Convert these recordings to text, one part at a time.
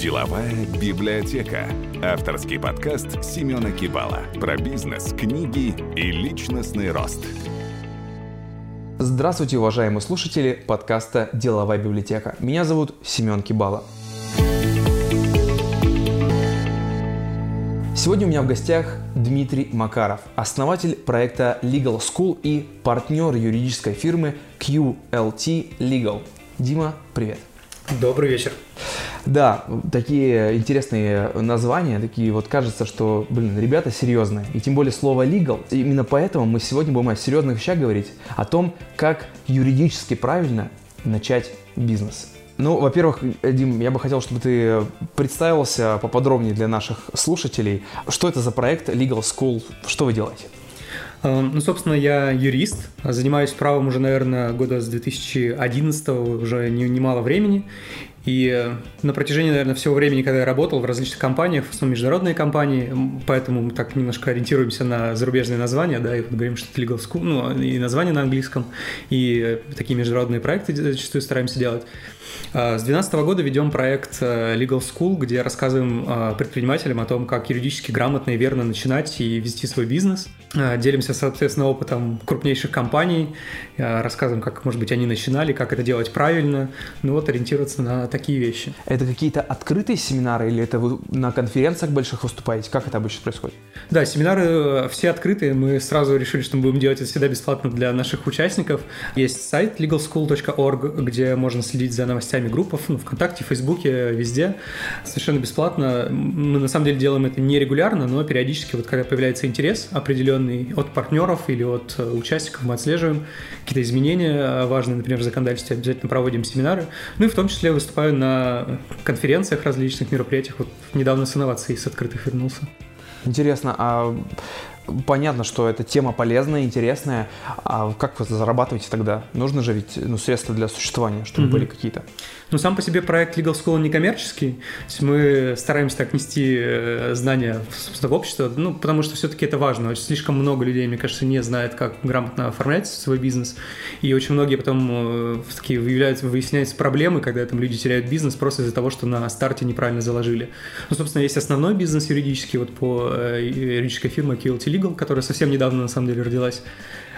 Деловая библиотека. Авторский подкаст Семена Кибала про бизнес, книги и личностный рост. Здравствуйте, уважаемые слушатели подкаста «Деловая библиотека». Меня зовут Семен Кибала. Сегодня у меня в гостях Дмитрий Макаров, основатель проекта Legal School и партнер юридической фирмы QLT Legal. Дима, привет. Добрый вечер. Да, такие интересные названия, такие вот кажется, что, блин, ребята серьезные. И тем более слово legal. Именно поэтому мы сегодня будем о серьезных вещах говорить, о том, как юридически правильно начать бизнес. Ну, во-первых, Дим, я бы хотел, чтобы ты представился поподробнее для наших слушателей. Что это за проект Legal School? Что вы делаете? Эм, ну, собственно, я юрист, занимаюсь правом уже, наверное, года с 2011, уже немало времени. И э, на протяжении, наверное, всего времени, когда я работал в различных компаниях, в основном международные компании, поэтому мы так немножко ориентируемся на зарубежные названия, да, и вот говорим, что это legal school, ну, и название на английском, и э, такие международные проекты зачастую стараемся делать. А, с 2012 года ведем проект э, Legal School, где рассказываем а, предпринимателям о том, как юридически грамотно и верно начинать и вести свой бизнес. Делимся, соответственно, опытом крупнейших компаний, рассказываем, как, может быть, они начинали, как это делать правильно, ну вот ориентироваться на такие вещи. Это какие-то открытые семинары или это вы на конференциях больших выступаете? Как это обычно происходит? Да, семинары э, все открытые. Мы сразу решили, что мы будем делать это всегда бесплатно для наших участников. Есть сайт legalschool.org, где можно следить за новостями группов, ну, ВКонтакте, Фейсбуке, везде. Совершенно бесплатно. Мы на самом деле делаем это нерегулярно, но периодически, вот когда появляется интерес определенный от партнеров или от э, участников, мы отслеживаем какие-то изменения э, важные, например, в законодательстве, обязательно проводим семинары. Ну и в том числе выступаю на конференциях, различных мероприятиях. Вот недавно с инновацией с открытых вернулся. Интересно, а понятно, что эта тема полезная, интересная. А как вы зарабатываете тогда? Нужно же ведь ну, средства для существования, чтобы mm-hmm. были какие-то. Ну, сам по себе проект Legal School не коммерческий. То есть мы стараемся так нести э, знания в общество, ну, потому что все-таки это важно. Слишком много людей, мне кажется, не знает, как грамотно оформлять свой бизнес. И очень многие потом э, такие выявляются, выясняются проблемы, когда там люди теряют бизнес просто из-за того, что на старте неправильно заложили. Ну, собственно, есть основной бизнес юридический вот по э, юридической фирме QLT Legal, которая совсем недавно на самом деле родилась.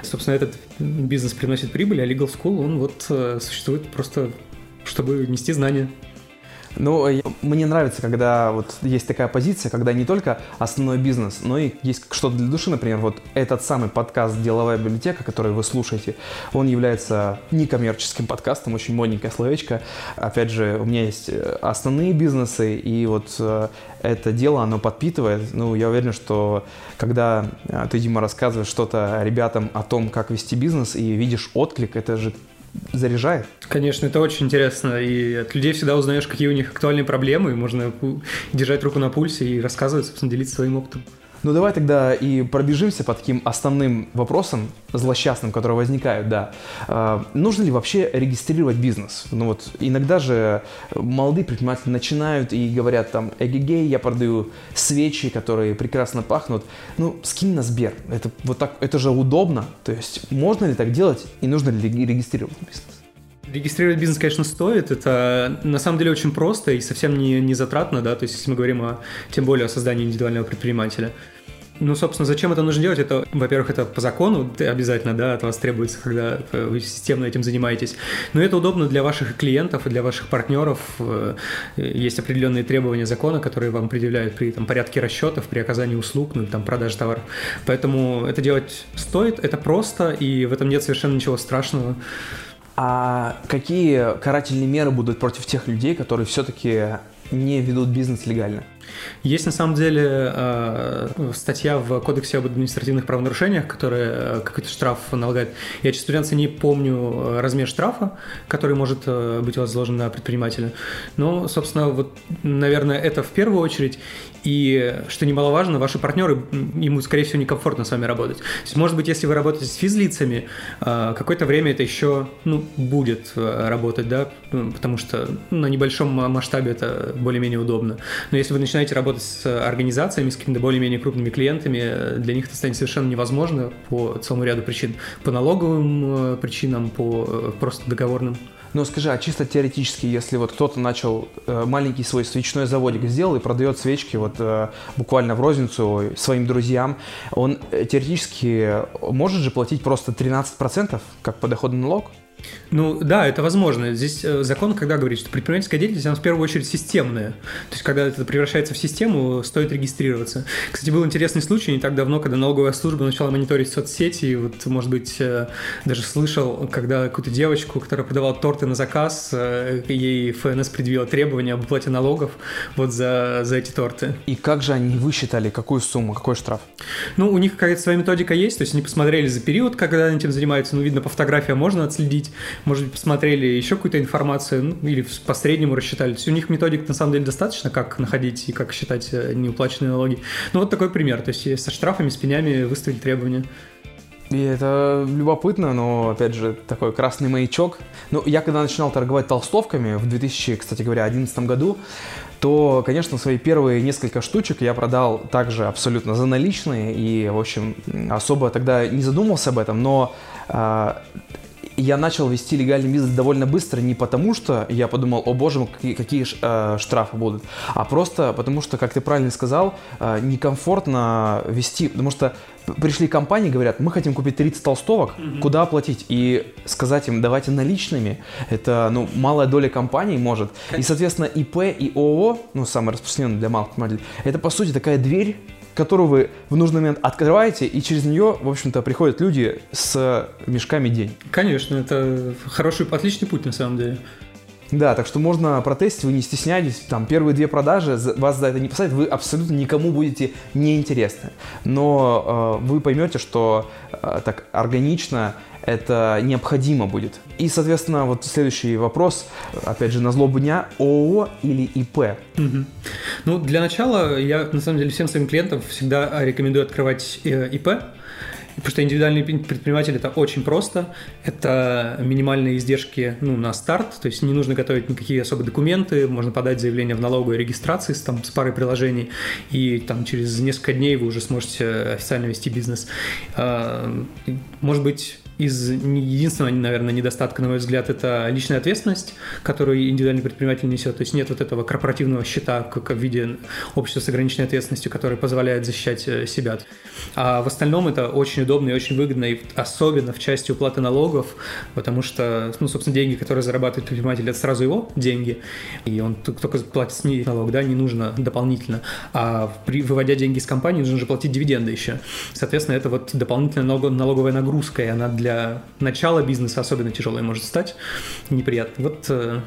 Собственно, этот бизнес приносит прибыль, а Legal School, он вот существует просто чтобы нести знания. Ну, мне нравится, когда вот есть такая позиция, когда не только основной бизнес, но и есть что-то для души. Например, вот этот самый подкаст «Деловая библиотека», который вы слушаете, он является некоммерческим подкастом, очень модненькое словечко. Опять же, у меня есть э, основные бизнесы, и вот э, это дело, оно подпитывает. Ну, я уверен, что когда э, ты, Дима, рассказываешь что-то ребятам о том, как вести бизнес, и видишь отклик, это же заряжает. Конечно, это очень интересно, и от людей всегда узнаешь, какие у них актуальные проблемы, и можно держать руку на пульсе и рассказывать, собственно, делиться своим опытом. Ну давай тогда и пробежимся по таким основным вопросам злосчастным, которые возникают, да. А, нужно ли вообще регистрировать бизнес? Ну вот иногда же молодые предприниматели начинают и говорят там, эгегей, я продаю свечи, которые прекрасно пахнут. Ну, скинь на Сбер. Это вот так, это же удобно. То есть можно ли так делать и нужно ли регистрировать бизнес? Регистрировать бизнес, конечно, стоит. Это на самом деле очень просто и совсем не, не затратно, да, то есть если мы говорим о, тем более о создании индивидуального предпринимателя. Ну, собственно, зачем это нужно делать? Это, во-первых, это по закону обязательно, да, от вас требуется, когда вы системно этим занимаетесь. Но это удобно для ваших клиентов и для ваших партнеров. Э, есть определенные требования закона, которые вам предъявляют при там, порядке расчетов, при оказании услуг, ну, там, продаже товаров. Поэтому это делать стоит, это просто, и в этом нет совершенно ничего страшного. А какие карательные меры будут против тех людей, которые все-таки не ведут бизнес легально? Есть на самом деле э, статья в Кодексе об административных правонарушениях, которая э, какой-то штраф налагает. Я, честно говоря, не помню э, размер штрафа, который может быть возложен на предпринимателя. Но, собственно, вот, наверное, это в первую очередь. И, что немаловажно, ваши партнеры, ему, скорее всего, некомфортно с вами работать. То есть, может быть, если вы работаете с физлицами, какое-то время это еще ну, будет работать, да, потому что на небольшом масштабе это более-менее удобно. Но если вы начинаете работать с организациями, с какими-то более-менее крупными клиентами, для них это станет совершенно невозможно по целому ряду причин. По налоговым э, причинам, по э, просто договорным. Но скажи, а чисто теоретически, если вот кто-то начал э, маленький свой свечной заводик сделал и продает свечки вот э, буквально в розницу своим друзьям, он э, теоретически может же платить просто 13% как подоходный налог? Ну да, это возможно. Здесь э, закон, когда говорит, что предпринимательская деятельность, она в первую очередь системная. То есть, когда это превращается в систему, стоит регистрироваться. Кстати, был интересный случай не так давно, когда налоговая служба начала мониторить соцсети, и вот, может быть, э, даже слышал, когда какую-то девочку, которая продавала торты на заказ, э, ей ФНС предъявила требования об уплате налогов вот за, за эти торты. И как же они высчитали, какую сумму, какой штраф? Ну, у них какая-то своя методика есть, то есть они посмотрели за период, когда они этим занимаются, ну, видно, по фотографиям можно отследить, может быть, посмотрели еще какую-то информацию, ну, или по среднему рассчитали. У них методик на самом деле достаточно, как находить и как считать э, неуплаченные налоги. Ну, вот такой пример. То есть со штрафами, с пенями выставили требования. И это любопытно, но, опять же, такой красный маячок. Ну, я когда начинал торговать толстовками в 2000, кстати говоря, 2011 году, то, конечно, свои первые несколько штучек я продал также абсолютно за наличные и, в общем, особо тогда не задумывался об этом, но э, я начал вести легальный бизнес довольно быстро не потому, что я подумал, о боже какие, какие э, штрафы будут, а просто потому, что, как ты правильно сказал, э, некомфортно вести, потому что пришли компании, говорят, мы хотим купить 30 толстовок, mm-hmm. куда оплатить? И сказать им, давайте наличными, это, ну, малая доля компаний может. И, соответственно, ИП и ООО, ну, самое распространенное для малых предпринимателей, это, по сути, такая дверь которую вы в нужный момент открываете, и через нее, в общем-то, приходят люди с мешками денег. Конечно, это хороший, отличный путь на самом деле. Да, так что можно протестить, вы не стесняйтесь, там первые две продажи, вас за это не посадят, вы абсолютно никому будете неинтересны. Но э, вы поймете, что э, так органично это необходимо будет. И, соответственно, вот следующий вопрос, опять же, на злобу дня, ООО или ИП? Угу. Ну, для начала я, на самом деле, всем своим клиентам всегда рекомендую открывать э, ИП, Потому что индивидуальный предприниматель это очень просто. Это минимальные издержки ну, на старт, то есть не нужно готовить никакие особые документы, можно подать заявление в налоговой регистрации с, там, с парой приложений, и там через несколько дней вы уже сможете официально вести бизнес. А, может быть, из единственного, наверное, недостатка, на мой взгляд, это личная ответственность, которую индивидуальный предприниматель несет. То есть нет вот этого корпоративного счета как в виде общества с ограниченной ответственностью, который позволяет защищать э, себя. А в остальном это очень удобно и очень выгодно, и особенно в части уплаты налогов, потому что, ну, собственно, деньги, которые зарабатывает предприниматель, это сразу его деньги, и он только платит с них налог, да, не нужно дополнительно. А при, выводя деньги из компании, нужно же платить дивиденды еще. Соответственно, это вот дополнительная налоговая нагрузка, и она для начала бизнеса особенно тяжелая может стать, неприятно. Вот, э,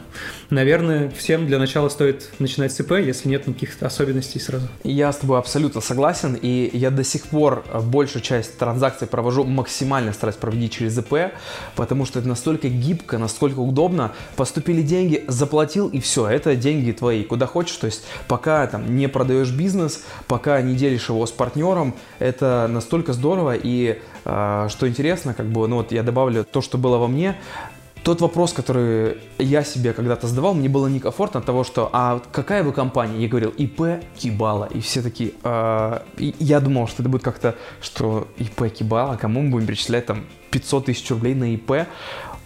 наверное, всем для начала стоит начинать с ИП, если нет никаких особенностей сразу. Я с тобой абсолютно согласен, и я до сих пор большую часть транзакций провожу максимально стараюсь проводить через ИП, потому что это настолько гибко, настолько удобно. Поступили деньги, заплатил и все, это деньги твои, куда хочешь. То есть пока там не продаешь бизнес, пока не делишь его с партнером, это настолько здорово и а, что интересно, как бы, ну вот я добавлю то, что было во мне, тот вопрос, который я себе когда-то задавал, мне было некомфортно от того, что «А какая вы компания?» Я говорил «ИП Кибала». И все такие... Э, и я думал, что это будет как-то, что ИП Кибала, кому мы будем перечислять там 500 тысяч рублей на ИП.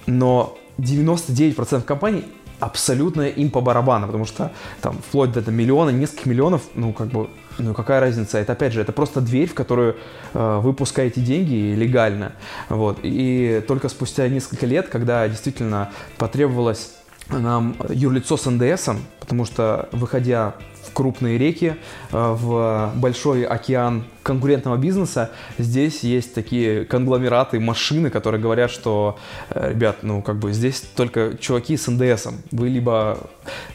Но 99% компаний абсолютно им по барабану, потому что там вплоть до, до миллиона, нескольких миллионов, ну как бы ну какая разница? Это опять же, это просто дверь, в которую э, вы пускаете деньги легально. Вот. И только спустя несколько лет, когда действительно потребовалось нам юрлицо с НДСом, потому что выходя в крупные реки, э, в большой океан конкурентного бизнеса, здесь есть такие конгломераты, машины, которые говорят, что, э, ребят, ну, как бы здесь только чуваки с НДСом. Вы либо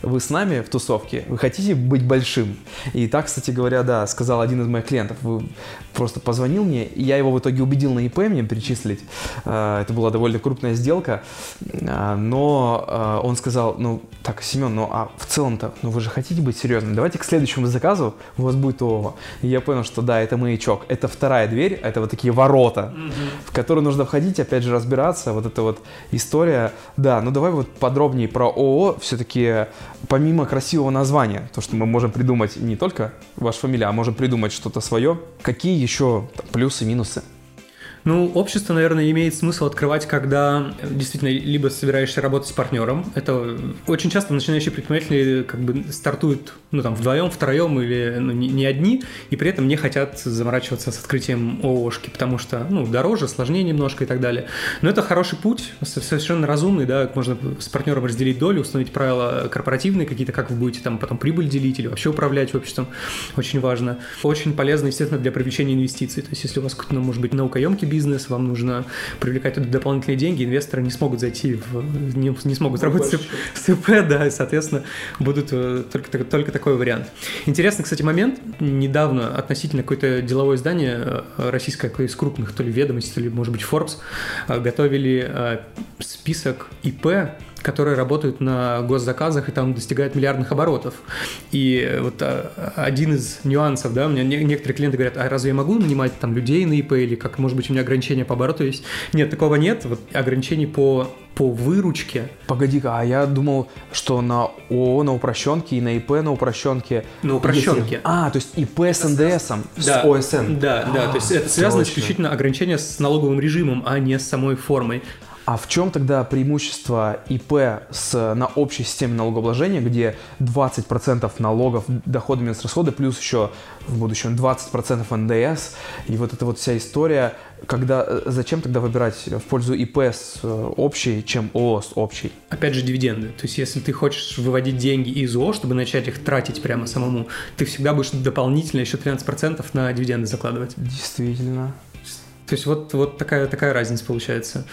вы с нами в тусовке, вы хотите быть большим. И так, кстати говоря, да, сказал один из моих клиентов. Вы просто позвонил мне, и я его в итоге убедил на ИП мне перечислить. Э, это была довольно крупная сделка, э, но он сказал, ну, так, Семен, ну, а в целом-то, ну, вы же хотите быть серьезным, давайте к следующему заказу у вас будет ООО. И я понял, что да, это маячок. Это вторая дверь, это вот такие ворота, mm-hmm. в которые нужно входить, опять же, разбираться. Вот эта вот история. Да, ну давай вот подробнее про ООО. Все-таки помимо красивого названия, то, что мы можем придумать не только ваша фамилия, а можем придумать что-то свое, какие еще там, плюсы, минусы? Ну, общество, наверное, имеет смысл открывать, когда действительно либо собираешься работать с партнером. Это очень часто начинающие предприниматели как бы стартуют, ну, там, вдвоем, втроем или ну, не, не одни, и при этом не хотят заморачиваться с открытием ООшки, потому что, ну, дороже, сложнее немножко и так далее. Но это хороший путь, совершенно разумный, да, можно с партнером разделить долю, установить правила корпоративные какие-то, как вы будете там потом прибыль делить или вообще управлять обществом, очень важно. Очень полезно, естественно, для привлечения инвестиций. То есть, если у вас, ну, может быть, наукоемкий бизнес, вам нужно привлекать туда дополнительные деньги, инвесторы не смогут зайти, в, не, не смогут работать с, ИП, да, и, соответственно, будут э, только, только такой вариант. Интересный, кстати, момент. Недавно относительно какое-то деловое издание э, российское, из крупных, то ли ведомости, то ли, может быть, Forbes, э, готовили список ИП, которые работают на госзаказах и там достигают миллиардных оборотов. И вот а, один из нюансов, да, у меня некоторые клиенты говорят, а разве я могу нанимать там людей на ИП или как, может быть, у меня ограничения по обороту есть? Нет, такого нет, вот ограничений по по выручке. Погоди-ка, а я думал, что на ООО на упрощенке и на ИП на упрощенке. На упрощенке. Если... А, то есть ИП с НДСом, да. с ОСН. Да, да, то есть это связано точно. исключительно ограничение с налоговым режимом, а не с самой формой. А в чем тогда преимущество ИП с, на общей системе налогообложения, где 20% налогов, доходы минус расходы, плюс еще в будущем 20% НДС, и вот эта вот вся история, когда, э, зачем тогда выбирать в пользу ИП с э, общей, чем ООО с общей? Опять же, дивиденды. То есть, если ты хочешь выводить деньги из ООО, чтобы начать их тратить прямо самому, ты всегда будешь дополнительно еще 13% на дивиденды закладывать. Действительно. То есть, вот, вот такая, такая разница получается.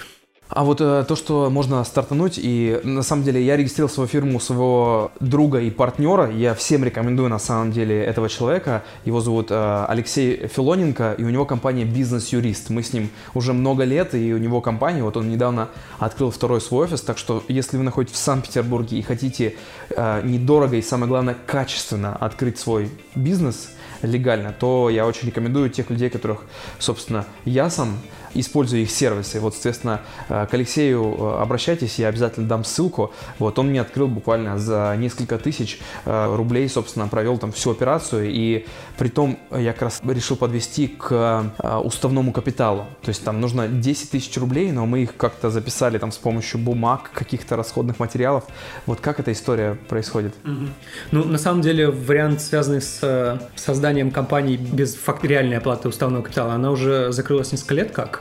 А вот э, то, что можно стартануть, и на самом деле я регистрировал свою фирму своего друга и партнера, я всем рекомендую на самом деле этого человека, его зовут э, Алексей Филоненко, и у него компания «Бизнес-юрист», мы с ним уже много лет, и у него компания, вот он недавно открыл второй свой офис, так что если вы находитесь в Санкт-Петербурге и хотите э, недорого и самое главное качественно открыть свой бизнес легально, то я очень рекомендую тех людей, которых, собственно, я сам используя их сервисы. Вот, соответственно, э, к Алексею э, обращайтесь, я обязательно дам ссылку. Вот, он мне открыл буквально за несколько тысяч э, рублей, собственно, провел там всю операцию, и при том я как раз решил подвести к уставному капиталу. То есть там нужно 10 тысяч рублей, но мы их как-то записали там с помощью бумаг, каких-то расходных материалов. Вот как эта история происходит? Ну, на самом деле, вариант, связанный с созданием компании без факт реальной оплаты уставного капитала, она уже закрылась несколько лет как.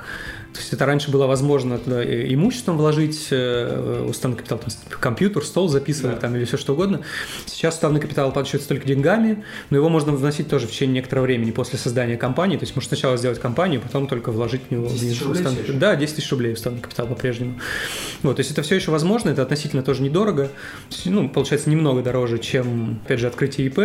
То есть это раньше было возможно туда имуществом вложить, э, уставный капитал, там, компьютер, стол записывать да. там или все что угодно. Сейчас уставный капитал оплачивается только деньгами, но его можно вносить тоже в течение некоторого времени после создания компании. То есть можно сначала сделать компанию, потом только вложить в него 10 уставный капитал. Да, 10 тысяч рублей уставный капитал по-прежнему. Вот, то есть это все еще возможно, это относительно тоже недорого. Ну, получается немного дороже, чем, опять же, открытие ИП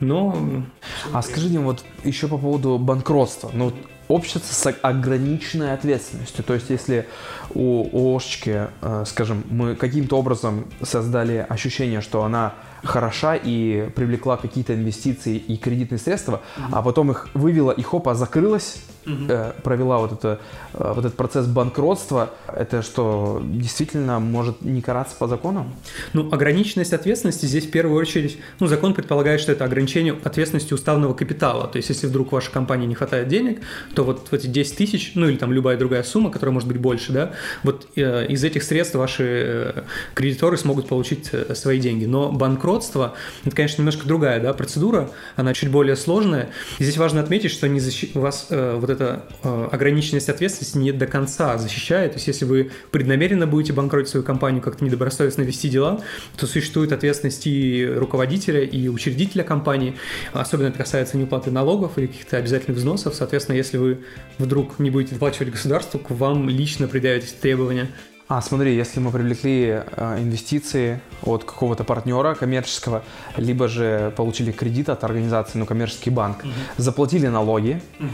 но... А скажи мне вот еще по поводу банкротства. Ну, общество с ограниченной ответственностью. То есть, если у ООшечки, э, скажем, мы каким-то образом создали ощущение, что она хороша и привлекла какие-то инвестиции и кредитные средства, mm-hmm. а потом их вывела и хопа закрылась, э, провела вот, это, э, вот этот процесс банкротства, это что, действительно может не караться по законам? Ну, ограниченность ответственности здесь в первую очередь, ну, закон предполагает, что это ограничение ответственности уставного капитала, то есть если вдруг вашей компании не хватает денег, то вот эти 10 тысяч, ну или там любая другая сумма, которая может быть больше, да, вот э, из этих средств ваши э, кредиторы смогут получить э, свои деньги, но банкрот банкротства, это, конечно, немножко другая да, процедура, она чуть более сложная. И здесь важно отметить, что не защи... у вас э, вот эта э, ограниченность ответственности не до конца защищает. То есть, если вы преднамеренно будете банкротить свою компанию, как-то недобросовестно вести дела, то существует ответственность и руководителя, и учредителя компании. Особенно это касается неуплаты налогов или каких-то обязательных взносов. Соответственно, если вы вдруг не будете выплачивать государству, к вам лично предъявят эти требования. А, смотри, если мы привлекли э, инвестиции от какого-то партнера коммерческого, либо же получили кредит от организации, ну, коммерческий банк, угу. заплатили налоги, угу.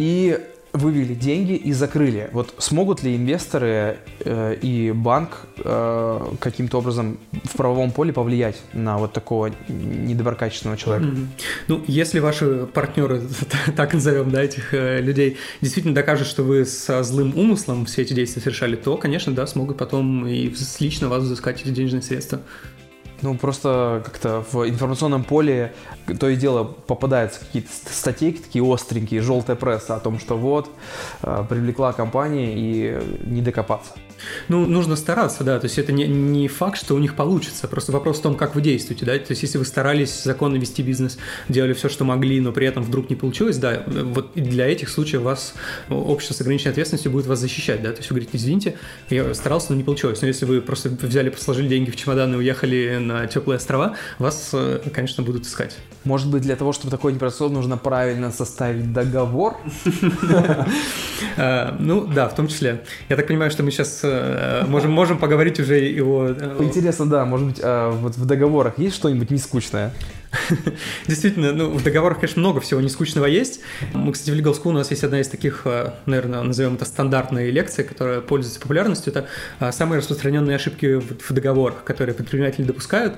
И вывели деньги и закрыли. Вот смогут ли инвесторы э, и банк э, каким-то образом в правовом поле повлиять на вот такого недоброкачественного человека? Mm-hmm. Ну, если ваши партнеры, так назовем, да, этих э, людей, действительно докажут, что вы со злым умыслом все эти действия совершали, то, конечно, да, смогут потом и лично вас взыскать эти денежные средства. Ну, просто как-то в информационном поле то и дело попадаются какие-то статейки такие остренькие, желтая пресса о том, что вот, э, привлекла компания и не докопаться. Ну, нужно стараться, да, то есть это не, не факт, что у них получится, просто вопрос в том, как вы действуете, да, то есть если вы старались законно вести бизнес, делали все, что могли, но при этом вдруг не получилось, да, вот для этих случаев вас общество с ограниченной ответственностью будет вас защищать, да, то есть вы говорите, извините, я старался, но не получилось, но если вы просто взяли, сложили деньги в чемодан и уехали на теплые острова, вас, э, конечно, будут искать. Может быть, для того, чтобы такое не произошло, нужно правильно составить договор? Э, ну, да, в том числе. Я так понимаю, что мы сейчас э, можем, можем поговорить уже и о... Интересно, да, может быть, а вот в договорах есть что-нибудь нескучное? Действительно, ну, в договорах, конечно, много всего нескучного есть. Мы, кстати, в Legal School у нас есть одна из таких, э, наверное, назовем это стандартные лекции, которая пользуется популярностью. Это э, самые распространенные ошибки в договорах, которые предприниматели допускают.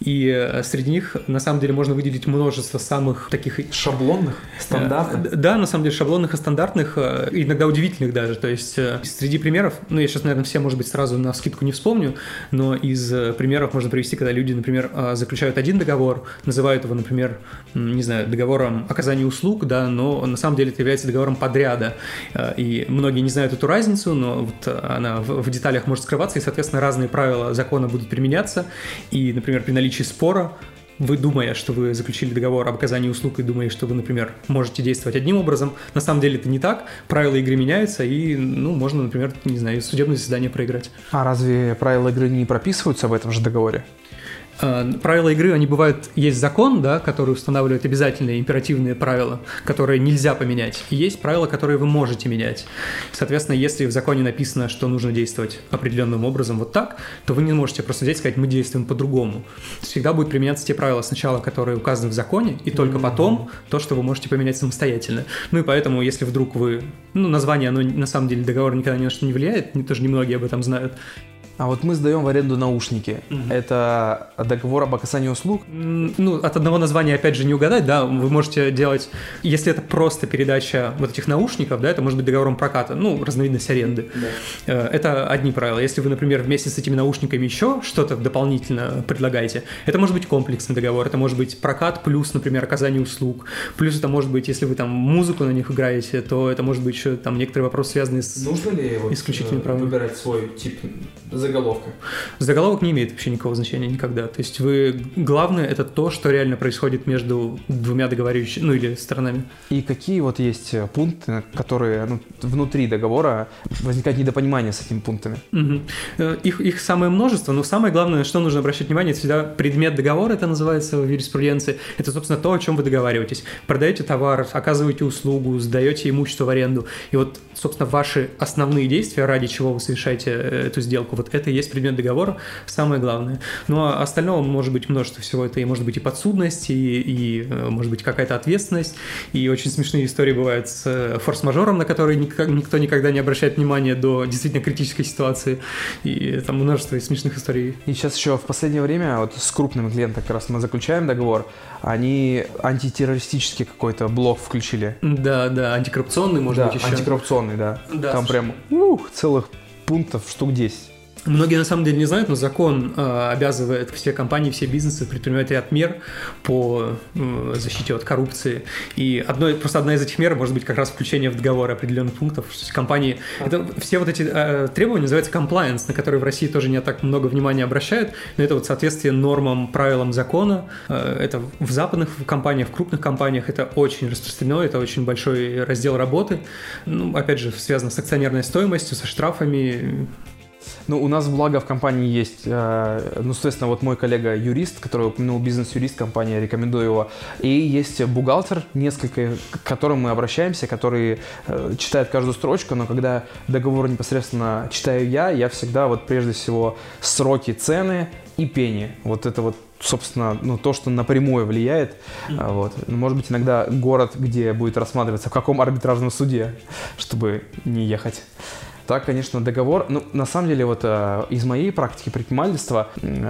И э, среди них, на самом деле, можно выделить множество самых таких... Шаблонных? Стандартных? Да, на самом деле, шаблонных и стандартных, иногда удивительных даже. То есть среди примеров, ну, я сейчас, наверное, все, может быть, сразу на скидку не вспомню, но из примеров можно привести, когда люди, например, заключают один договор, называют его, например, не знаю, договором оказания услуг, да, но на самом деле это является договором подряда. Э, и многие не знают эту разницу, но вот она в деталях может скрываться, и, соответственно, разные правила закона будут применяться. И, например, при наличии спора вы, думая, что вы заключили договор об оказании услуг и думая, что вы, например, можете действовать одним образом, на самом деле это не так, правила игры меняются, и, ну, можно, например, не знаю, судебное заседание проиграть. А разве правила игры не прописываются в этом же договоре? Э, правила игры, они бывают, есть закон, да, который устанавливает обязательные императивные правила, которые нельзя поменять, и есть правила, которые вы можете менять. Соответственно, если в законе написано, что нужно действовать определенным образом вот так, то вы не можете просто взять и сказать, мы действуем по-другому. Всегда будут применяться те правила сначала, которые указаны в законе, и только потом то, что вы можете поменять самостоятельно. Ну и поэтому, если вдруг вы... Ну, название, оно на самом деле договор никогда ни на что не влияет, тоже немногие об этом знают. А вот мы сдаем в аренду наушники. Угу. Это договор об оказании услуг? Ну, от одного названия, опять же, не угадать, да, вы можете делать, если это просто передача вот этих наушников, да, это может быть договором проката, ну, разновидность аренды. Да. Э, это одни правила. Если вы, например, вместе с этими наушниками еще что-то дополнительно предлагаете, это может быть комплексный договор, это может быть прокат плюс, например, оказание услуг, плюс это может быть, если вы там музыку на них играете, то это может быть еще там некоторые вопросы, связанные с Нужно ли вот, исключительными э, правами. выбирать свой тип заголовка? Заголовок не имеет вообще никакого значения никогда. То есть вы главное это то, что реально происходит между двумя договаривающими, ну или сторонами. И какие вот есть э, пункты, которые ну, внутри договора возникает недопонимание с этими пунктами? Угу. Их, их самое множество, но самое главное, что нужно обращать внимание, это всегда предмет договора, это называется в юриспруденции. Это, собственно, то, о чем вы договариваетесь. Продаете товар, оказываете услугу, сдаете имущество в аренду. И вот, собственно, ваши основные действия, ради чего вы совершаете э, эту сделку, вот это и есть предмет договора, самое главное. Ну а остального может быть множество всего. Это и может быть и подсудность, и, и э, может быть какая-то ответственность. И очень смешные истории бывают с э, форс-мажором, на который никто никогда не обращает внимания до действительно критической ситуации. И там множество смешных историй. И сейчас еще в последнее время вот с крупным клиентом как раз мы заключаем договор, они антитеррористический какой-то блок включили. Да, да, антикоррупционный, может да, быть, еще. антикоррупционный, да. да Там прям ух, целых пунктов штук 10. Многие на самом деле не знают, но закон э, обязывает все компании, все бизнесы предпринимать ряд мер по э, защите от коррупции. И одной, просто одна из этих мер может быть как раз включение в договор определенных пунктов. Компании... Это, все вот эти э, требования называются compliance, на которые в России тоже не так много внимания обращают, но это вот соответствие нормам, правилам закона. Э, это в западных компаниях, в крупных компаниях это очень распространено, это очень большой раздел работы. Ну, опять же, связано с акционерной стоимостью, со штрафами, ну, у нас, благо, в компании есть, э, ну, соответственно, вот мой коллега юрист, который упомянул бизнес-юрист компании, рекомендую его. И есть бухгалтер, несколько, к которым мы обращаемся, который э, читает каждую строчку, но когда договор непосредственно читаю я, я всегда вот прежде всего сроки, цены и пени. Вот это вот собственно, ну, то, что напрямую влияет. Mm-hmm. Вот. Ну, может быть, иногда город, где будет рассматриваться, в каком арбитражном суде, чтобы не ехать. Так, конечно, договор, ну, на самом деле, вот э, из моей практики предпринимательства,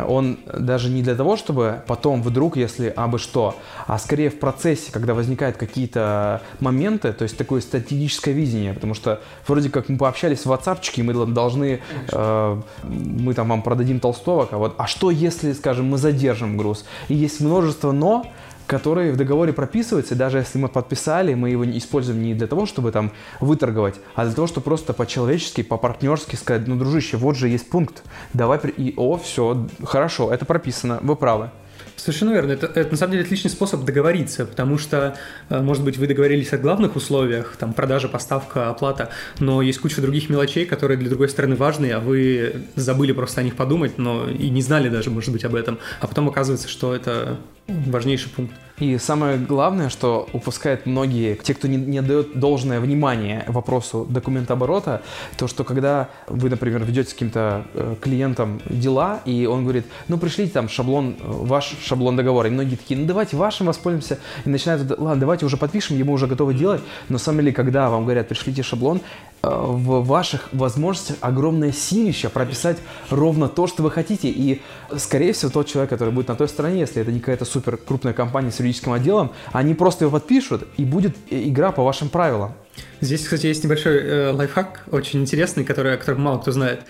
он даже не для того, чтобы потом вдруг, если абы что, а скорее в процессе, когда возникают какие-то моменты, то есть такое стратегическое видение, потому что вроде как мы пообщались в WhatsApp, мы должны, э, мы там вам продадим толстовок, а вот, а что если, скажем, мы задержим груз? И есть множество «но», которые в договоре прописываются, даже если мы подписали, мы его используем не для того, чтобы там выторговать, а для того, чтобы просто по-человечески, по-партнерски сказать, ну, дружище, вот же есть пункт, давай, и, о, все, хорошо, это прописано, вы правы. Совершенно верно. Это, это на самом деле отличный способ договориться, потому что, э, может быть, вы договорились о главных условиях, там, продажа, поставка, оплата, но есть куча других мелочей, которые для другой стороны важны, а вы забыли просто о них подумать, но и не знали даже, может быть, об этом. А потом оказывается, что это важнейший пункт. И самое главное, что упускают многие, те, кто не, не дает должное внимание вопросу документооборота, то, что когда вы, например, ведете с каким-то э, клиентом дела, и он говорит, ну, пришлите там шаблон, э, ваш шаблон договора, и многие такие, ну, давайте вашим воспользуемся, и начинают, ладно, давайте уже подпишем, ему уже готовы делать, но, на самом деле, когда вам говорят, пришлите шаблон, в ваших возможностях огромное силище прописать ровно то, что вы хотите, и, скорее всего, тот человек, который будет на той стороне, если это не какая-то супер крупная компания с юридическим отделом, они просто его подпишут, и будет игра по вашим правилам. Здесь, кстати, есть небольшой э, лайфхак, очень интересный, который, о котором мало кто знает.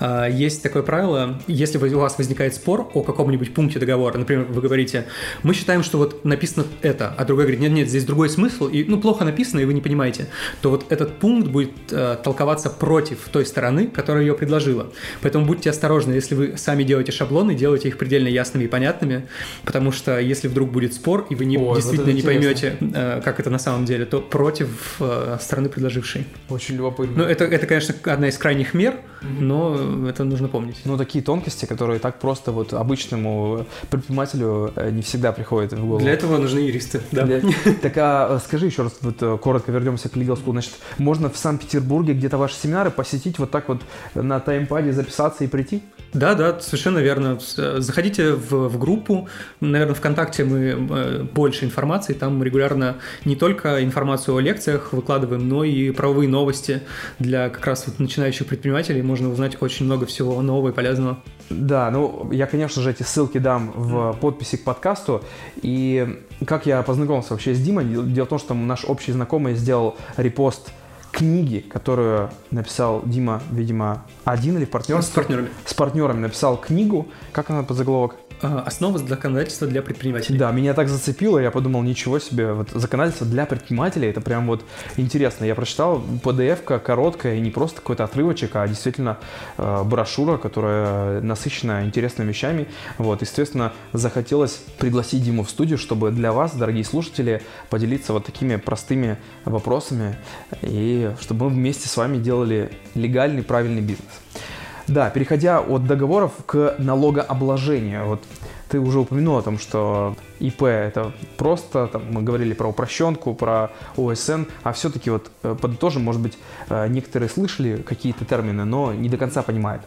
Э, есть такое правило, если у вас возникает спор о каком-нибудь пункте договора, например, вы говорите, мы считаем, что вот написано это, а другой говорит, нет-нет, здесь другой смысл, и, ну, плохо написано, и вы не понимаете, то вот этот пункт будет э, толковаться против той стороны, которая ее предложила. Поэтому будьте осторожны, если вы сами делаете шаблоны, делайте их предельно ясными и понятными, потому что если вдруг будет спор, и вы не, Ой, действительно вот не поймете, э, как это на самом деле, то против э, стороны предложившей. Очень любопытно. Ну, это, это, конечно, одна из крайних мер, mm-hmm. но это нужно помнить. Ну, такие тонкости, которые так просто вот обычному предпринимателю э, не всегда приходят в голову. Для этого нужны юристы, да. Для... Так, а скажи еще раз, вот э, коротко вернемся к Legal School. Значит, можно в Санкт-Петербурге где-то ваши семинары посетить, вот так вот на таймпаде записаться и прийти? Да, да, совершенно верно. Заходите в, в группу, наверное, ВКонтакте мы э, больше информации, там регулярно не только информацию о лекциях выкладываем, но и правовые новости для как раз вот начинающих предпринимателей. Можно узнать очень много всего нового и полезного. Да, ну я, конечно же, эти ссылки дам в подписи к подкасту. И как я познакомился вообще с Димой, дело в том, что наш общий знакомый сделал репост книги, которую написал Дима, видимо, один или в партнерстве? С партнерами. С партнерами написал книгу. Как она по заголовок? А, основа законодательства для предпринимателей. Да, меня так зацепило, я подумал, ничего себе, вот законодательство для предпринимателей, это прям вот интересно. Я прочитал PDF-ка короткая, и не просто какой-то отрывочек, а действительно э, брошюра, которая насыщена интересными вещами. Вот, естественно, захотелось пригласить Диму в студию, чтобы для вас, дорогие слушатели, поделиться вот такими простыми вопросами, и чтобы мы вместе с вами делали легальный, правильный бизнес. Да, переходя от договоров к налогообложению. Вот ты уже упомянул о том, что ИП это просто, там, мы говорили про упрощенку, про ОСН, а все-таки вот э, подытожим, может быть, э, некоторые слышали какие-то термины, но не до конца понимают.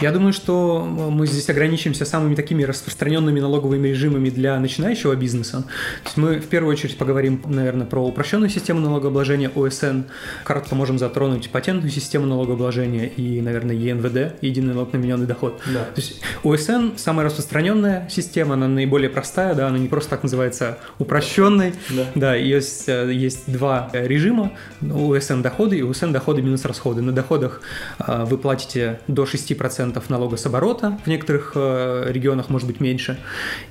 Я думаю, что мы здесь ограничимся самыми такими распространенными налоговыми режимами для начинающего бизнеса. То есть мы в первую очередь поговорим, наверное, про упрощенную систему налогообложения ОСН, кратко можем затронуть патентную систему налогообложения и, наверное, ЕНВД, единый налог на вмененный доход. Да. То есть ОСН самая распространенная система, она наиболее простая, да, она не просто так называется упрощенной. Да, да есть, э, есть два режима, ОСН доходы и ОСН доходы минус расходы. На доходах э, вы платите до 6 10% налога с оборота, в некоторых э, регионах может быть меньше,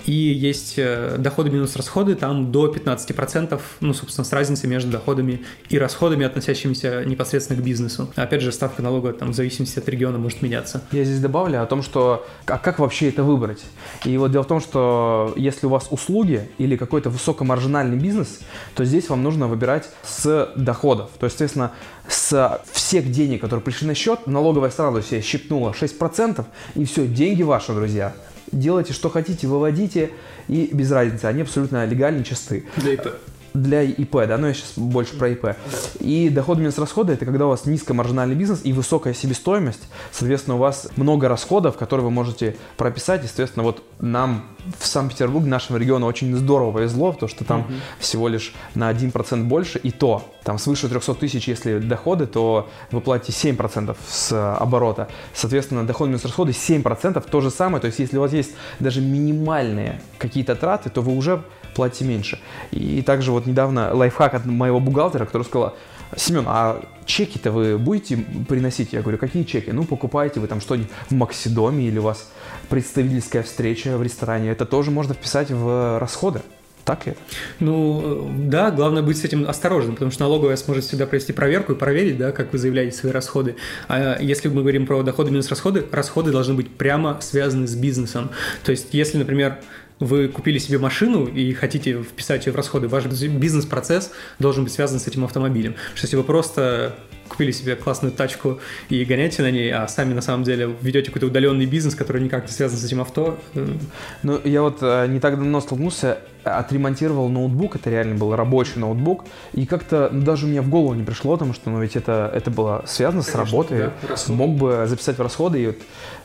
и есть э, доходы минус расходы, там до 15%, ну, собственно, с разницей между доходами и расходами, относящимися непосредственно к бизнесу. Опять же, ставка налога там в зависимости от региона может меняться. Я здесь добавлю о том, что а как вообще это выбрать? И вот дело в том, что если у вас услуги или какой-то высокомаржинальный бизнес, то здесь вам нужно выбирать с доходов. То есть, соответственно, с всех денег, которые пришли на счет, налоговая сразу себе щипнула 6%, и все, деньги ваши, друзья. Делайте, что хотите, выводите, и без разницы, они абсолютно легальны, чисты. Для ИП. для ИП, да, но я сейчас больше про ИП. И доход минус расходы – это когда у вас низкомаржинальный бизнес и высокая себестоимость, соответственно, у вас много расходов, которые вы можете прописать, и, соответственно, вот нам в Санкт-Петербурге, нашему региону, очень здорово повезло, потому что там uh-huh. всего лишь на 1% больше, и то, там свыше 300 тысяч, если доходы, то вы платите 7% с оборота. Соответственно, доход минус расходы 7%, то же самое, то есть если у вас есть даже минимальные какие-то траты, то вы уже платите меньше. И также вот недавно лайфхак от моего бухгалтера, который сказал, Семен, а чеки-то вы будете приносить? Я говорю, какие чеки? Ну, покупаете вы там что-нибудь в Максидоме или у вас представительская встреча в ресторане. Это тоже можно вписать в расходы. Так ли? Ну, да, главное быть с этим осторожным, потому что налоговая сможет всегда провести проверку и проверить, да, как вы заявляете свои расходы. А если мы говорим про доходы минус расходы, расходы должны быть прямо связаны с бизнесом. То есть, если, например, вы купили себе машину и хотите вписать ее в расходы, ваш бизнес-процесс должен быть связан с этим автомобилем. Потому что если вы просто купили себе классную тачку и гоняете на ней, а сами на самом деле ведете какой-то удаленный бизнес, который никак не связан с этим авто. Э, ну, я вот э, не так давно столкнулся, отремонтировал ноутбук, это реально был рабочий ноутбук, и как-то ну, даже у меня в голову не пришло, потому что ну, ведь это, это было связано Конечно, с работой, да, мог бы записать в расходы, и вот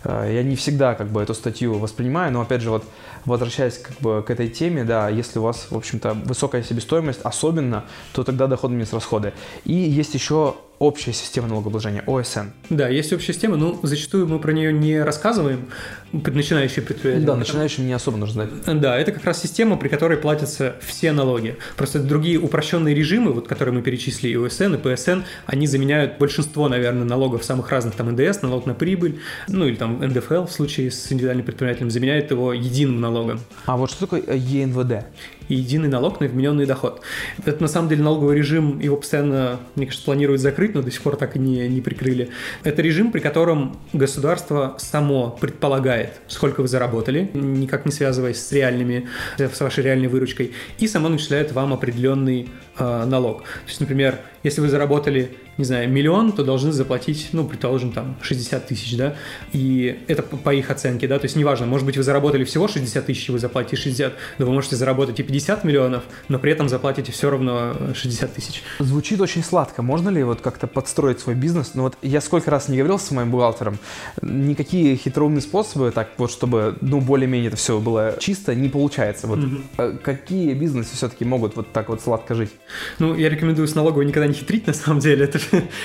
э, я не всегда как бы эту статью воспринимаю, но опять же вот возвращаясь как бы к этой теме, да, если у вас, в общем-то, высокая себестоимость, особенно, то тогда доходы минус расходы. И есть еще общая система налогообложения, ОСН. Да, есть общая система, но зачастую мы про нее не рассказываем, начинающие предприятия. Да, начинающим не особо нужно знать. Да, это как раз система, при которой платятся все налоги. Просто другие упрощенные режимы, вот которые мы перечислили, и ОСН, и ПСН, они заменяют большинство, наверное, налогов самых разных, там НДС, налог на прибыль, ну или там НДФЛ в случае с индивидуальным предпринимателем, заменяет его единым налогом. А вот что такое ЕНВД? И единый налог на вмененный доход. Это на самом деле налоговый режим, его постоянно, мне кажется, планируют закрыть, но до сих пор так и не, не прикрыли. Это режим, при котором государство само предполагает, сколько вы заработали, никак не связываясь с реальными, с вашей реальной выручкой, и само начисляет вам определенный э, налог. То есть, например, если вы заработали не знаю, миллион, то должны заплатить, ну, предположим, там, 60 тысяч, да, и это по их оценке, да, то есть неважно, может быть, вы заработали всего 60 тысяч, и вы заплатите 60, но вы можете заработать и 50 миллионов, но при этом заплатите все равно 60 тысяч. Звучит очень сладко. Можно ли вот как-то подстроить свой бизнес? Ну вот я сколько раз не говорил с моим бухгалтером, никакие хитроумные способы, так вот, чтобы, ну, более-менее это все было чисто, не получается. Вот mm-hmm. какие бизнесы все-таки могут вот так вот сладко жить? Ну, я рекомендую с налоговой никогда не хитрить, на самом деле, это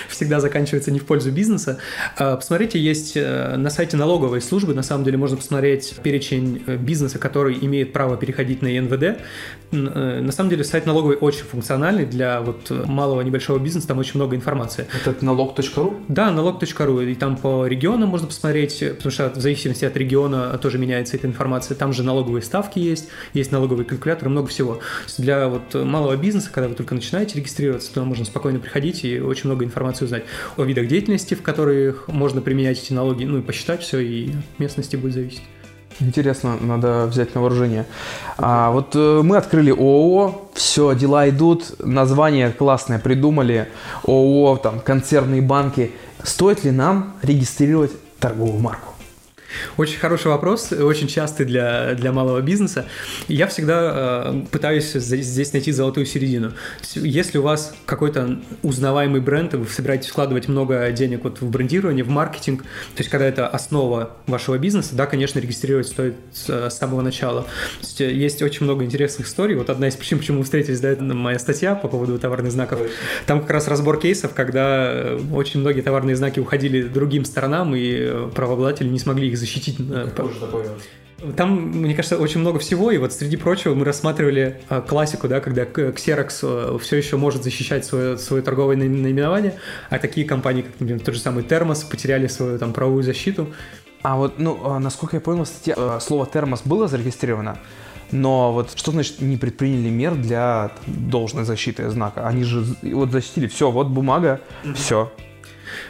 всегда заканчивается не в пользу бизнеса. А, посмотрите, есть э, на сайте налоговой службы, на самом деле можно посмотреть перечень э, бизнеса, который имеет право переходить на ЕНВД. Э, на самом деле сайт налоговой очень функциональный для вот малого небольшого бизнеса, там очень много информации. Это налог.ру? Да, налог.ру, и там по регионам можно посмотреть, потому что в зависимости от региона тоже меняется эта информация. Там же налоговые ставки есть, есть налоговый калькулятор, много всего. Для вот малого бизнеса, когда вы только начинаете регистрироваться, туда можно спокойно приходить и очень много информации узнать о видах деятельности, в которых можно применять эти налоги, ну и посчитать все, и от местности будет зависеть. Интересно, надо взять на вооружение. А, вот э, мы открыли ООО, все, дела идут, название классное придумали, ООО, там, концерные банки. Стоит ли нам регистрировать торговую марку? Очень хороший вопрос, очень частый для, для малого бизнеса. Я всегда э, пытаюсь здесь, найти золотую середину. Если у вас какой-то узнаваемый бренд, и вы собираетесь вкладывать много денег вот в брендирование, в маркетинг, то есть когда это основа вашего бизнеса, да, конечно, регистрировать стоит с, с самого начала. Есть, э, есть очень много интересных историй. Вот одна из причин, почему мы встретились, да, это моя статья по поводу товарных знаков. Там как раз разбор кейсов, когда э, очень многие товарные знаки уходили другим сторонам, и э, правообладатели не смогли их защитить. Тоже такое. Там, мне кажется, очень много всего, и вот среди прочего мы рассматривали а, классику, да, когда Xerox а, все еще может защищать свое, свое торговое наименование, а такие компании, как, например, тот же самый Термос, потеряли свою там правовую защиту. А вот, ну, а, насколько я понял, статья, слово термос было зарегистрировано, но вот что значит не предприняли мер для должной защиты знака? Они же вот защитили, все, вот бумага, mm-hmm. все,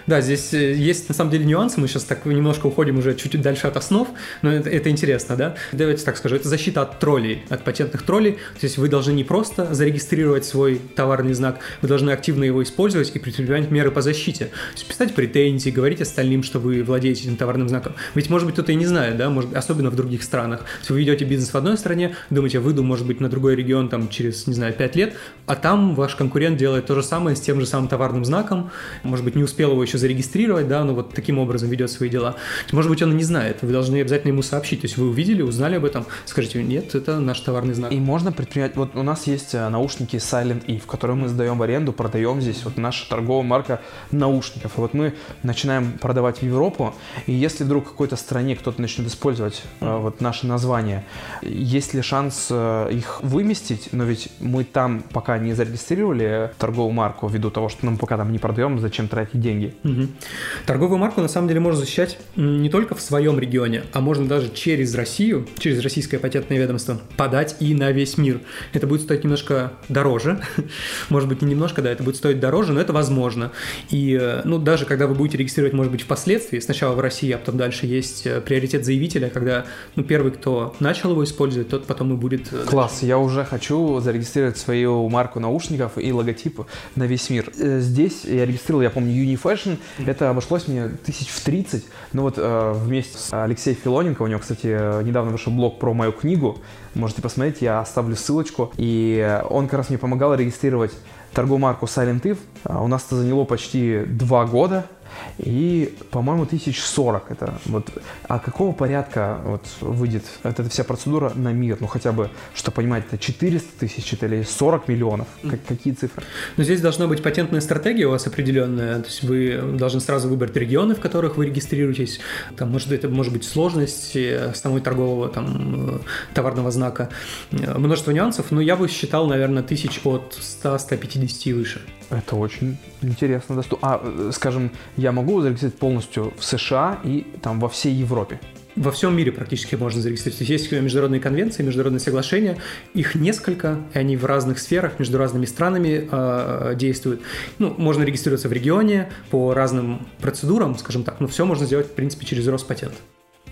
Да, здесь э, есть на самом деле нюансы, мы сейчас так немножко уходим уже чуть-чуть дальше от основ, но это, это интересно, да? Давайте так скажу, это защита от троллей, от патентных троллей, то есть вы должны не просто зарегистрировать свой товарный знак, вы должны активно его использовать и предпринимать меры по защите. То есть писать претензии, говорить остальным, что вы владеете этим товарным знаком. Ведь, может быть, кто-то и не знает, да, может, особенно в других странах. Если вы ведете бизнес в одной стране, думаете, выйду, может быть, на другой регион там через, не знаю, 5 лет, а там ваш конкурент делает то же самое с тем же самым товарным знаком, может быть, не успел его еще зарегистрировать, да, но вот таким образом ведет свои дела. Может быть, он и не знает, вы должны обязательно ему сообщить. То есть вы увидели, узнали об этом, скажите, нет, это наш товарный знак. И можно предпринять, вот у нас есть э, наушники Silent Eve, которые мы сдаем в аренду, продаем здесь, вот наша торговая марка наушников. И вот мы начинаем продавать в Европу, и если вдруг в какой-то стране кто-то начнет использовать э, вот наше название, есть ли шанс э, их выместить, но ведь мы там пока не зарегистрировали торговую марку ввиду того, что нам пока там не продаем, зачем тратить деньги. Угу. Торговую марку на самом деле можно защищать не только в своем регионе, а можно даже через Россию, через российское патентное ведомство подать и на весь мир. Это будет стоить немножко дороже, может быть не немножко, да, это будет стоить дороже, но это возможно. И э, ну даже когда вы будете регистрировать, может быть впоследствии, сначала в России, а потом дальше есть э, приоритет заявителя, когда ну первый, кто начал его использовать, тот потом и будет. Э, Класс, я уже хочу зарегистрировать свою марку наушников и логотип на весь мир. Здесь я регистрировал, я помню, Unifashion, это обошлось мне тысяч в 30, но вот э, вместе с Алексеем Филоненко, у него, кстати, недавно вышел блог про мою книгу, можете посмотреть, я оставлю ссылочку, и он как раз мне помогал регистрировать торговую марку Silent Eve. А у нас это заняло почти два года, и, по-моему, 1040 это вот. А какого порядка вот выйдет эта вся процедура на мир? Ну, хотя бы, что понимать, это 400 тысяч или 40 миллионов? Как, какие цифры? Ну, здесь должна быть патентная стратегия у вас определенная. То есть вы должны сразу выбрать регионы, в которых вы регистрируетесь. Там, может, это может быть сложность самого торгового там, товарного знака. Множество нюансов, но я бы считал, наверное, тысяч от 100-150 и выше. Это очень интересно. А, э, скажем, я могу зарегистрировать полностью в США и там во всей Европе? Во всем мире практически можно зарегистрировать. Есть международные конвенции, международные соглашения, их несколько, и они в разных сферах между разными странами э, действуют. Ну, можно регистрироваться в регионе по разным процедурам, скажем так, но все можно сделать, в принципе, через Роспатент.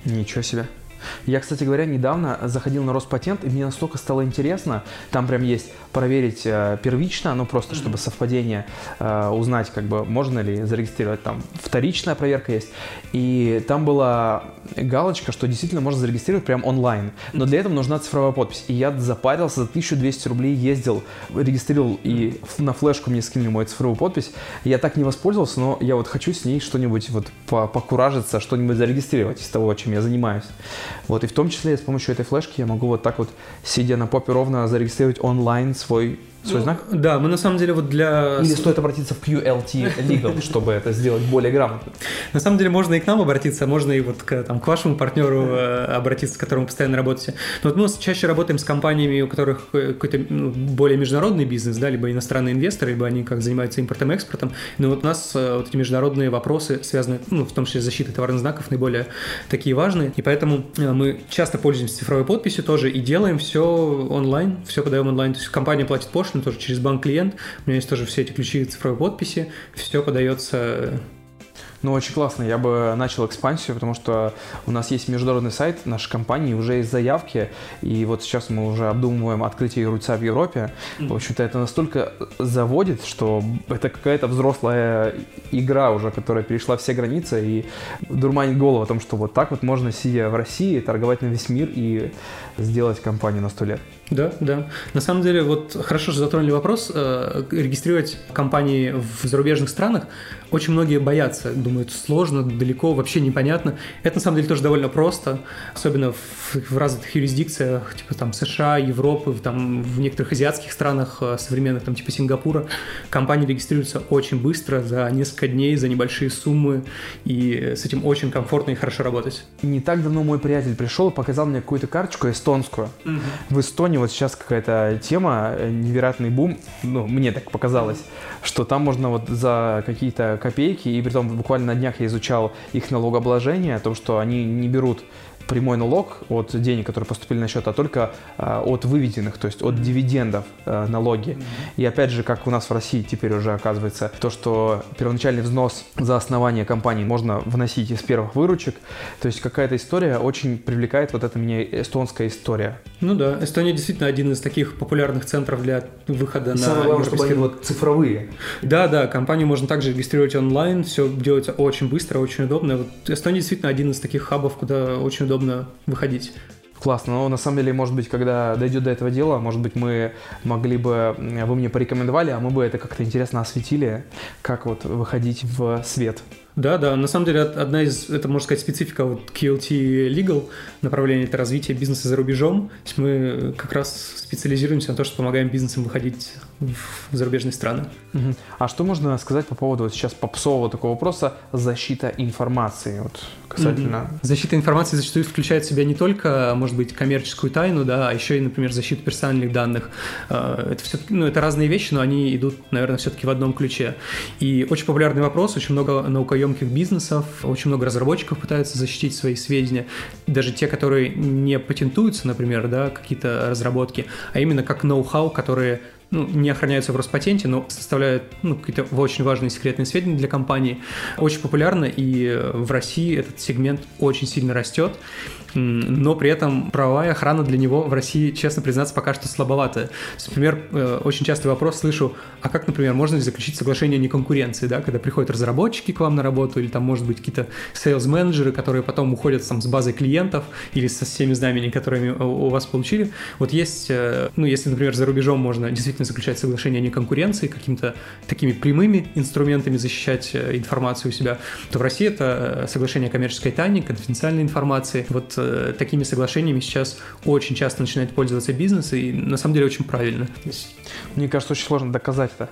Ничего себе. Я, кстати говоря, недавно заходил на Роспатент, и мне настолько стало интересно, там прям есть проверить э, первично, ну просто чтобы совпадение э, узнать, как бы можно ли зарегистрировать, там вторичная проверка есть, и там была галочка, что действительно можно зарегистрировать прям онлайн, но для этого нужна цифровая подпись, и я запарился, за 1200 рублей ездил, регистрировал, и на флешку мне скинули мою цифровую подпись, я так не воспользовался, но я вот хочу с ней что-нибудь вот покуражиться, что-нибудь зарегистрировать из того, чем я занимаюсь. Вот, и в том числе с помощью этой флешки я могу вот так вот, сидя на попе ровно, зарегистрировать онлайн свой свой ну, знак? Да, мы на самом деле вот для... Или стоит обратиться в QLT Legal, чтобы это сделать более грамотно? На самом деле можно и к нам обратиться, можно и вот к, там, к вашему партнеру э, обратиться, с которым вы постоянно работаете. Но вот мы чаще работаем с компаниями, у которых какой-то ну, более международный бизнес, да, либо иностранные инвесторы, либо они как занимаются импортом и экспортом. Но вот у нас э, вот эти международные вопросы связаны, ну, в том числе с защитой товарных знаков, наиболее такие важные. И поэтому э, мы часто пользуемся цифровой подписью тоже и делаем все онлайн, все подаем онлайн. То есть компания платит пошту, но тоже через банк-клиент. У меня есть тоже все эти ключи цифровой подписи. Все подается ну, очень классно. Я бы начал экспансию, потому что у нас есть международный сайт нашей компании, уже есть заявки, и вот сейчас мы уже обдумываем открытие юрлица в Европе. В общем-то, это настолько заводит, что это какая-то взрослая игра уже, которая перешла все границы и дурманит голову о том, что вот так вот можно, сидя в России, торговать на весь мир и сделать компанию на сто лет. Да, да. На самом деле, вот хорошо, что затронули вопрос. Э, регистрировать компании в зарубежных странах очень многие боятся, думают, сложно, далеко, вообще непонятно. Это на самом деле тоже довольно просто, особенно в, в развитых юрисдикциях, типа там США, Европы, там в некоторых азиатских странах э, современных, там типа Сингапура. Компании регистрируются очень быстро, за несколько дней, за небольшие суммы, и с этим очень комфортно и хорошо работать. Не так давно мой приятель пришел и показал мне какую-то карточку эстонскую. Угу. В Эстонии вот сейчас какая-то тема, э, невероятный бум, ну, мне так показалось, что там можно вот за какие-то копейки, и при том буквально на днях я изучал их налогообложение, о том, что они не берут прямой налог от денег, которые поступили на счет, а только э, от выведенных, то есть от дивидендов э, налоги. И опять же, как у нас в России теперь уже оказывается, то, что первоначальный взнос за основание компании можно вносить из первых выручек, то есть какая-то история очень привлекает вот эта меня эстонская история. Ну да, Эстония действительно один из таких популярных центров для выхода И на самое главное, чтобы они вот цифровые. Да, да, компанию можно также регистрировать онлайн, все делается очень быстро, очень удобно. Вот Эстония действительно один из таких хабов, куда очень удобно выходить. Классно, но на самом деле, может быть, когда дойдет до этого дела, может быть, мы могли бы, м, вы мне порекомендовали, а мы бы это как-то интересно осветили, как вот выходить в свет. Да, да, на самом деле од- одна из, это можно сказать, специфика вот QLT Legal направление это развитие бизнеса за рубежом. То есть мы как раз специализируемся на то, что помогаем бизнесам выходить в зарубежные страны. Мгм. А что можно сказать по поводу вот сейчас попсового такого вопроса защита информации, вот касательно... Защита информации зачастую включает в себя не только, может быть, коммерческую тайну, да, а еще и, например, защиту персональных данных. Э, Это все, ну, это разные вещи, но они идут, наверное, все-таки в одном ключе. И очень популярный вопрос, очень много наукоемких бизнесов, очень много разработчиков пытаются защитить свои сведения, даже те, которые не патентуются, например, да, какие-то разработки, а именно как ноу-хау, которые ну, не охраняются в Роспатенте, но составляют ну, какие-то очень важные секретные сведения для компании. Очень популярно, и э, в России этот сегмент очень сильно растет, но при этом правовая охрана для него в России, честно признаться, пока что слабоватая. Например, э, очень частый вопрос слышу, а как, например, можно заключить соглашение о неконкуренции, да, когда приходят разработчики к вам на работу, или там, может быть, какие-то sales -менеджеры, которые потом уходят там, с базой клиентов или со всеми знаниями, которыми у вас получили. Вот есть, э, ну, если, например, за рубежом можно действительно заключать соглашение о неконкуренции, какими-то такими прямыми инструментами защищать э, информацию у себя, то в России это соглашение о коммерческой тайне, конфиденциальной информации. Вот э, такими соглашениями сейчас очень часто начинает пользоваться бизнес, и на самом деле очень правильно. Мне кажется, очень сложно доказать это.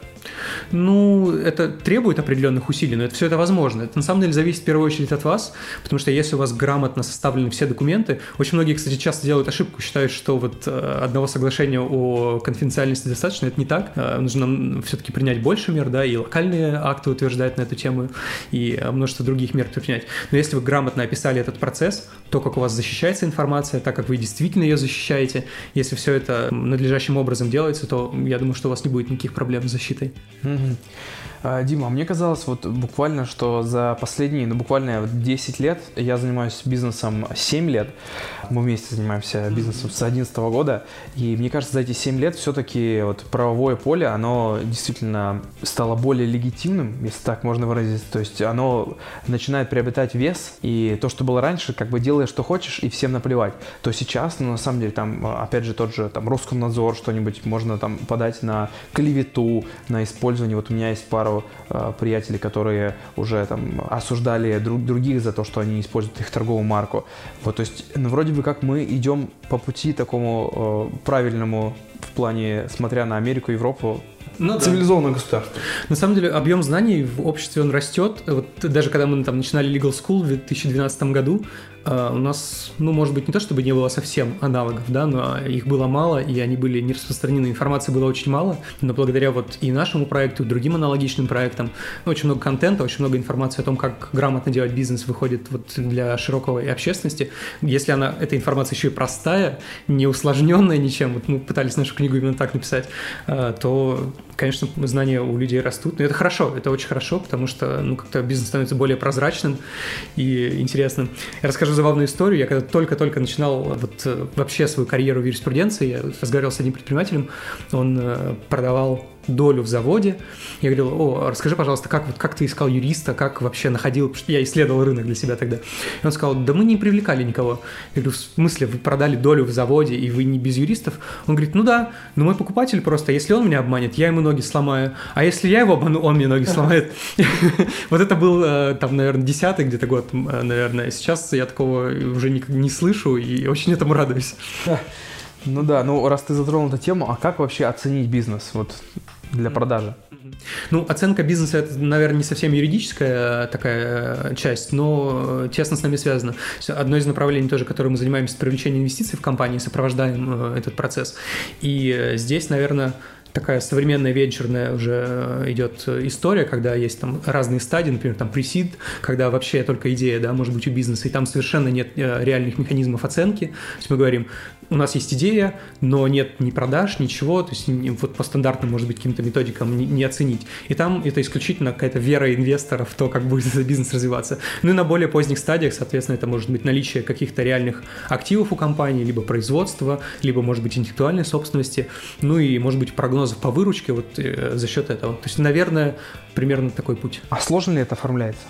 Ну, это требует определенных усилий, но это все это возможно. Это на самом деле зависит в первую очередь от вас, потому что если у вас грамотно составлены все документы, очень многие, кстати, часто делают ошибку, считают, что вот э, одного соглашения о конфиденциальности достаточно, это не так. Э, Нужно все-таки принять больше мер, да, и локальные акты утверждать на эту тему, и э, множество других мер принять. Но если вы грамотно описали этот процесс, то, как у вас защищается информация, так как вы действительно ее защищаете, если все это надлежащим образом делается, то я думаю, что у вас не будет никаких проблем с защитой. 嗯哼。А, Дима, мне казалось вот буквально, что за последние, ну буквально вот 10 лет, я занимаюсь бизнесом 7 лет, мы вместе занимаемся бизнесом с 2011 года, и мне кажется, за эти 7 лет все-таки вот правовое поле, оно действительно стало более легитимным, если так можно выразиться, то есть оно начинает приобретать вес, и то, что было раньше, как бы делаешь, что хочешь, и всем наплевать, то сейчас, ну на самом деле, там, опять же, тот же там Роскомнадзор, что-нибудь можно там подать на клевету, на использование, вот у меня есть пару э, приятелей, которые уже там осуждали друг, других за то, что они используют их торговую марку. Вот, то есть, ну, вроде бы как мы идем по пути такому э, правильному в плане, смотря на Америку, Европу, Ну, цивилизованное государство. На самом деле объем знаний в обществе он растет. Вот даже когда мы там начинали Legal School в 2012 году, у нас, ну, может быть, не то чтобы не было совсем аналогов, да, но их было мало, и они были не распространены, информации было очень мало, но благодаря вот и нашему проекту, и другим аналогичным проектам, ну, очень много контента, очень много информации о том, как грамотно делать бизнес выходит вот для широкой общественности. Если она, эта информация еще и простая, не усложненная ничем, вот мы пытались нашу книгу именно так написать, э, то, конечно, знания у людей растут. Но это хорошо, это очень хорошо, потому что, ну, как-то бизнес становится более прозрачным и интересным. Я расскажу забавную историю. Я когда только-только начинал вот э, вообще свою карьеру в юриспруденции, я разговаривал с одним предпринимателем, он э, продавал долю в заводе. Я говорил, о, расскажи, пожалуйста, как, вот, как ты искал юриста, как вообще находил, потому что я исследовал рынок для себя тогда. И он сказал, да мы не привлекали никого. Я говорю, в смысле, вы продали долю в заводе, и вы не без юристов? Он говорит, ну да, но мой покупатель просто, если он меня обманет, я ему ноги сломаю, а если я его обману, он мне ноги сломает. Вот это был, э, там, наверное, десятый где-то год, э, наверное. Сейчас я такого уже не слышу и очень этому радуюсь. Ну да, ну раз ты затронул эту тему, а как вообще оценить бизнес вот для продажи? Ну, оценка бизнеса это, наверное, не совсем юридическая э, такая э, часть, но э, тесно с нами связано. Одно из направлений тоже, которым мы занимаемся, привлечение инвестиций в компании, сопровождаем этот процесс. И здесь, наверное, такая современная венчурная уже идет история, когда есть там разные стадии, например, там пресид, когда вообще только идея, да, может быть у бизнеса, и там совершенно нет э, реальных механизмов оценки. То есть мы говорим, у нас есть идея, но нет ни продаж, ничего, то есть вот по стандартным, может быть, каким-то методикам не, не оценить. И там это исключительно какая-то вера инвестора в то, как будет этот бизнес развиваться. Ну и на более поздних стадиях, соответственно, это может быть наличие каких-то реальных активов у компании, либо производства, либо, может быть, интеллектуальной собственности, ну и, может быть, прогнозов по выручке вот э, за счет этого. То есть, наверное, примерно такой путь. А сложно ли это оформляется?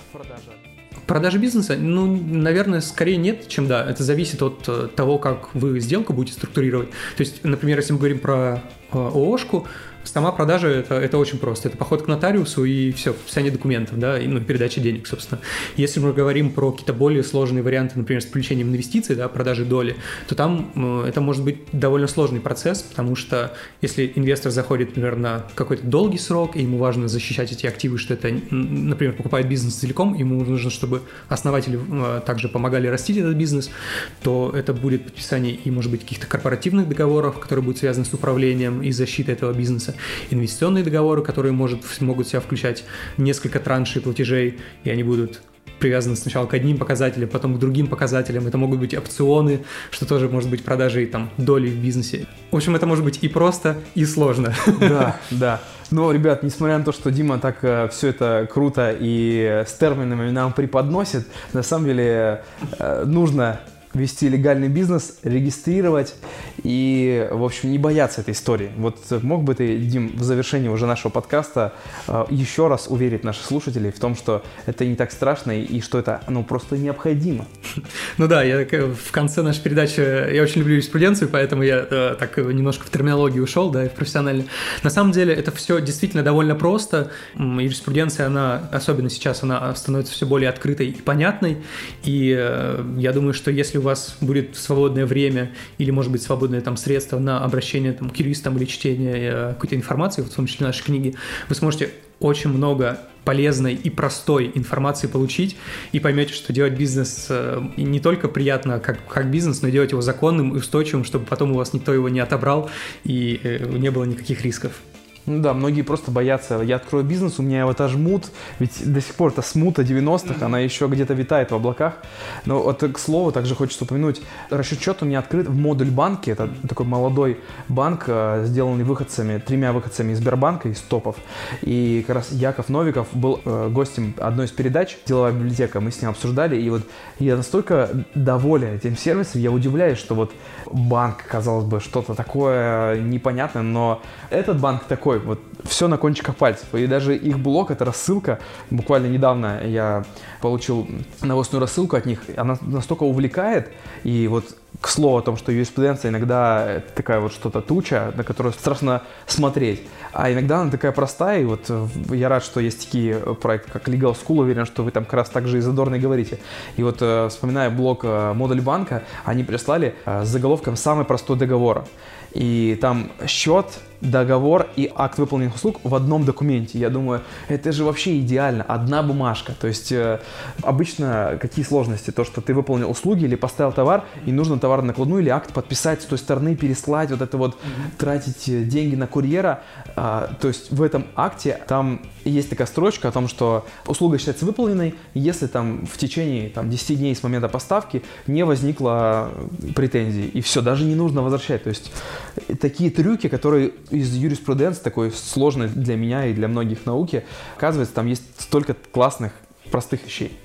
Продажа бизнеса, ну, наверное, скорее нет, чем да. Это зависит от э, того, как вы сделку будете структурировать. То есть, например, если мы говорим про э, ООшку, Сама продажа это, это очень просто. Это поход к нотариусу и все, подписание документов, да, и ну, передача денег, собственно. Если мы говорим про какие-то более сложные варианты, например, с привлечением инвестиций, да, продажи доли, то там э, это может быть довольно сложный процесс, потому что если инвестор заходит, например, на какой-то долгий срок, и ему важно защищать эти активы, что это, например, покупает бизнес целиком, ему нужно, чтобы основатели э, также помогали растить этот бизнес, то это будет подписание и, может быть, каких-то корпоративных договоров, которые будут связаны с управлением и защитой этого бизнеса бизнеса, инвестиционные договоры, которые может, могут в себя включать несколько траншей платежей, и они будут привязаны сначала к одним показателям, потом к другим показателям. Это могут быть опционы, что тоже может быть продажей там доли в бизнесе. В общем, это может быть и просто, и сложно. Да, да. Но, ребят, несмотря на то, что Дима так э, все это круто и с терминами нам преподносит, на самом деле э, нужно вести легальный бизнес, регистрировать и, в общем, не бояться этой истории. Вот мог бы ты, Дим, в завершении уже нашего подкаста э, еще раз уверить наших слушателей в том, что это не так страшно и что это ну, просто необходимо? Ну да, я в конце нашей передачи, я очень люблю юриспруденцию, поэтому я э, так немножко в терминологию ушел, да, и в профессионально. На самом деле это все действительно довольно просто. Юриспруденция, она, особенно сейчас, она становится все более открытой и понятной, и э, я думаю, что если у вас будет свободное время или, может быть, свободное там средство на обращение там, к юристам или чтение э, какой-то информации, в том числе нашей книги, вы сможете очень много полезной и простой информации получить, и поймете, что делать бизнес э, не только приятно как, как бизнес, но и делать его законным и устойчивым, чтобы потом у вас никто его не отобрал и э, не было никаких рисков. Ну да, многие просто боятся. Я открою бизнес, у меня его отожмут. Ведь до сих пор это смута 90-х, mm-hmm. она еще где-то витает в облаках. Но вот, к слову, также хочется упомянуть, расчет счет у меня открыт в модуль банке. Это такой молодой банк, э, сделанный выходцами, тремя выходцами из Сбербанка, из топов. И как раз Яков Новиков был э, гостем одной из передач «Деловая библиотека». Мы с ним обсуждали, и вот я настолько доволен этим сервисом, я удивляюсь, что вот банк, казалось бы, что-то такое непонятное, но этот банк такой такой, вот все на кончиках пальцев. И даже их блог, это рассылка, буквально недавно я получил новостную рассылку от них, она настолько увлекает, и вот к слову о том, что юриспруденция иногда такая вот что-то туча, на которую страшно смотреть, а иногда она такая простая, и вот я рад, что есть такие проекты, как Legal School, уверен, что вы там как раз так же и задорно говорите. И вот э, вспоминая блог э, Модуль банка, они прислали э, с заголовком «Самый простой договор». И там счет, договор и акт выполненных услуг в одном документе. Я думаю, это же вообще идеально, одна бумажка. То есть э, обычно какие сложности? То, что ты выполнил услуги или поставил товар, и нужно товар накладную или акт подписать с той стороны, переслать, вот это вот mm-hmm. тратить э, деньги на курьера. А, то есть в этом акте там есть такая строчка о том, что услуга считается выполненной, если там в течение там, 10 дней с момента поставки не возникло претензий. И все, даже не нужно возвращать. То есть э, такие трюки, которые из юриспруденции, такой сложной для меня и для многих науки, оказывается, там есть столько классных, простых вещей.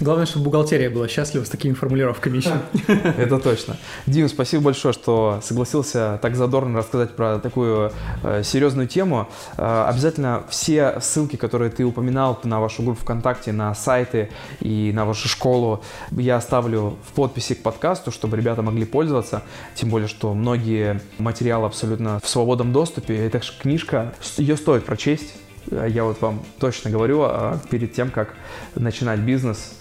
Главное, чтобы бухгалтерия была счастлива с такими формулировками еще. Это точно. Дим, спасибо большое, что согласился так задорно рассказать про такую э, серьезную тему. Э, обязательно все ссылки, которые ты упоминал на вашу группу ВКонтакте, на сайты и на вашу школу, я оставлю в подписи к подкасту, чтобы ребята могли пользоваться. Тем более, что многие материалы абсолютно в свободном доступе. Эта книжка, ее стоит прочесть. Я вот вам точно говорю, а перед тем, как начинать бизнес,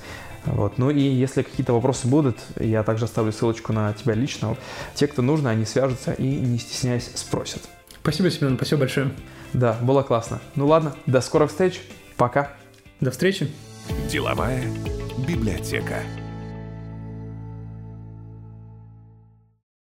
вот. Ну и если какие-то вопросы будут, я также оставлю ссылочку на тебя лично. Те, кто нужно, они свяжутся и, не стесняясь, спросят. Спасибо, Семен, спасибо большое. Да, было классно. Ну ладно, до скорых встреч. Пока. До встречи. Деловая библиотека.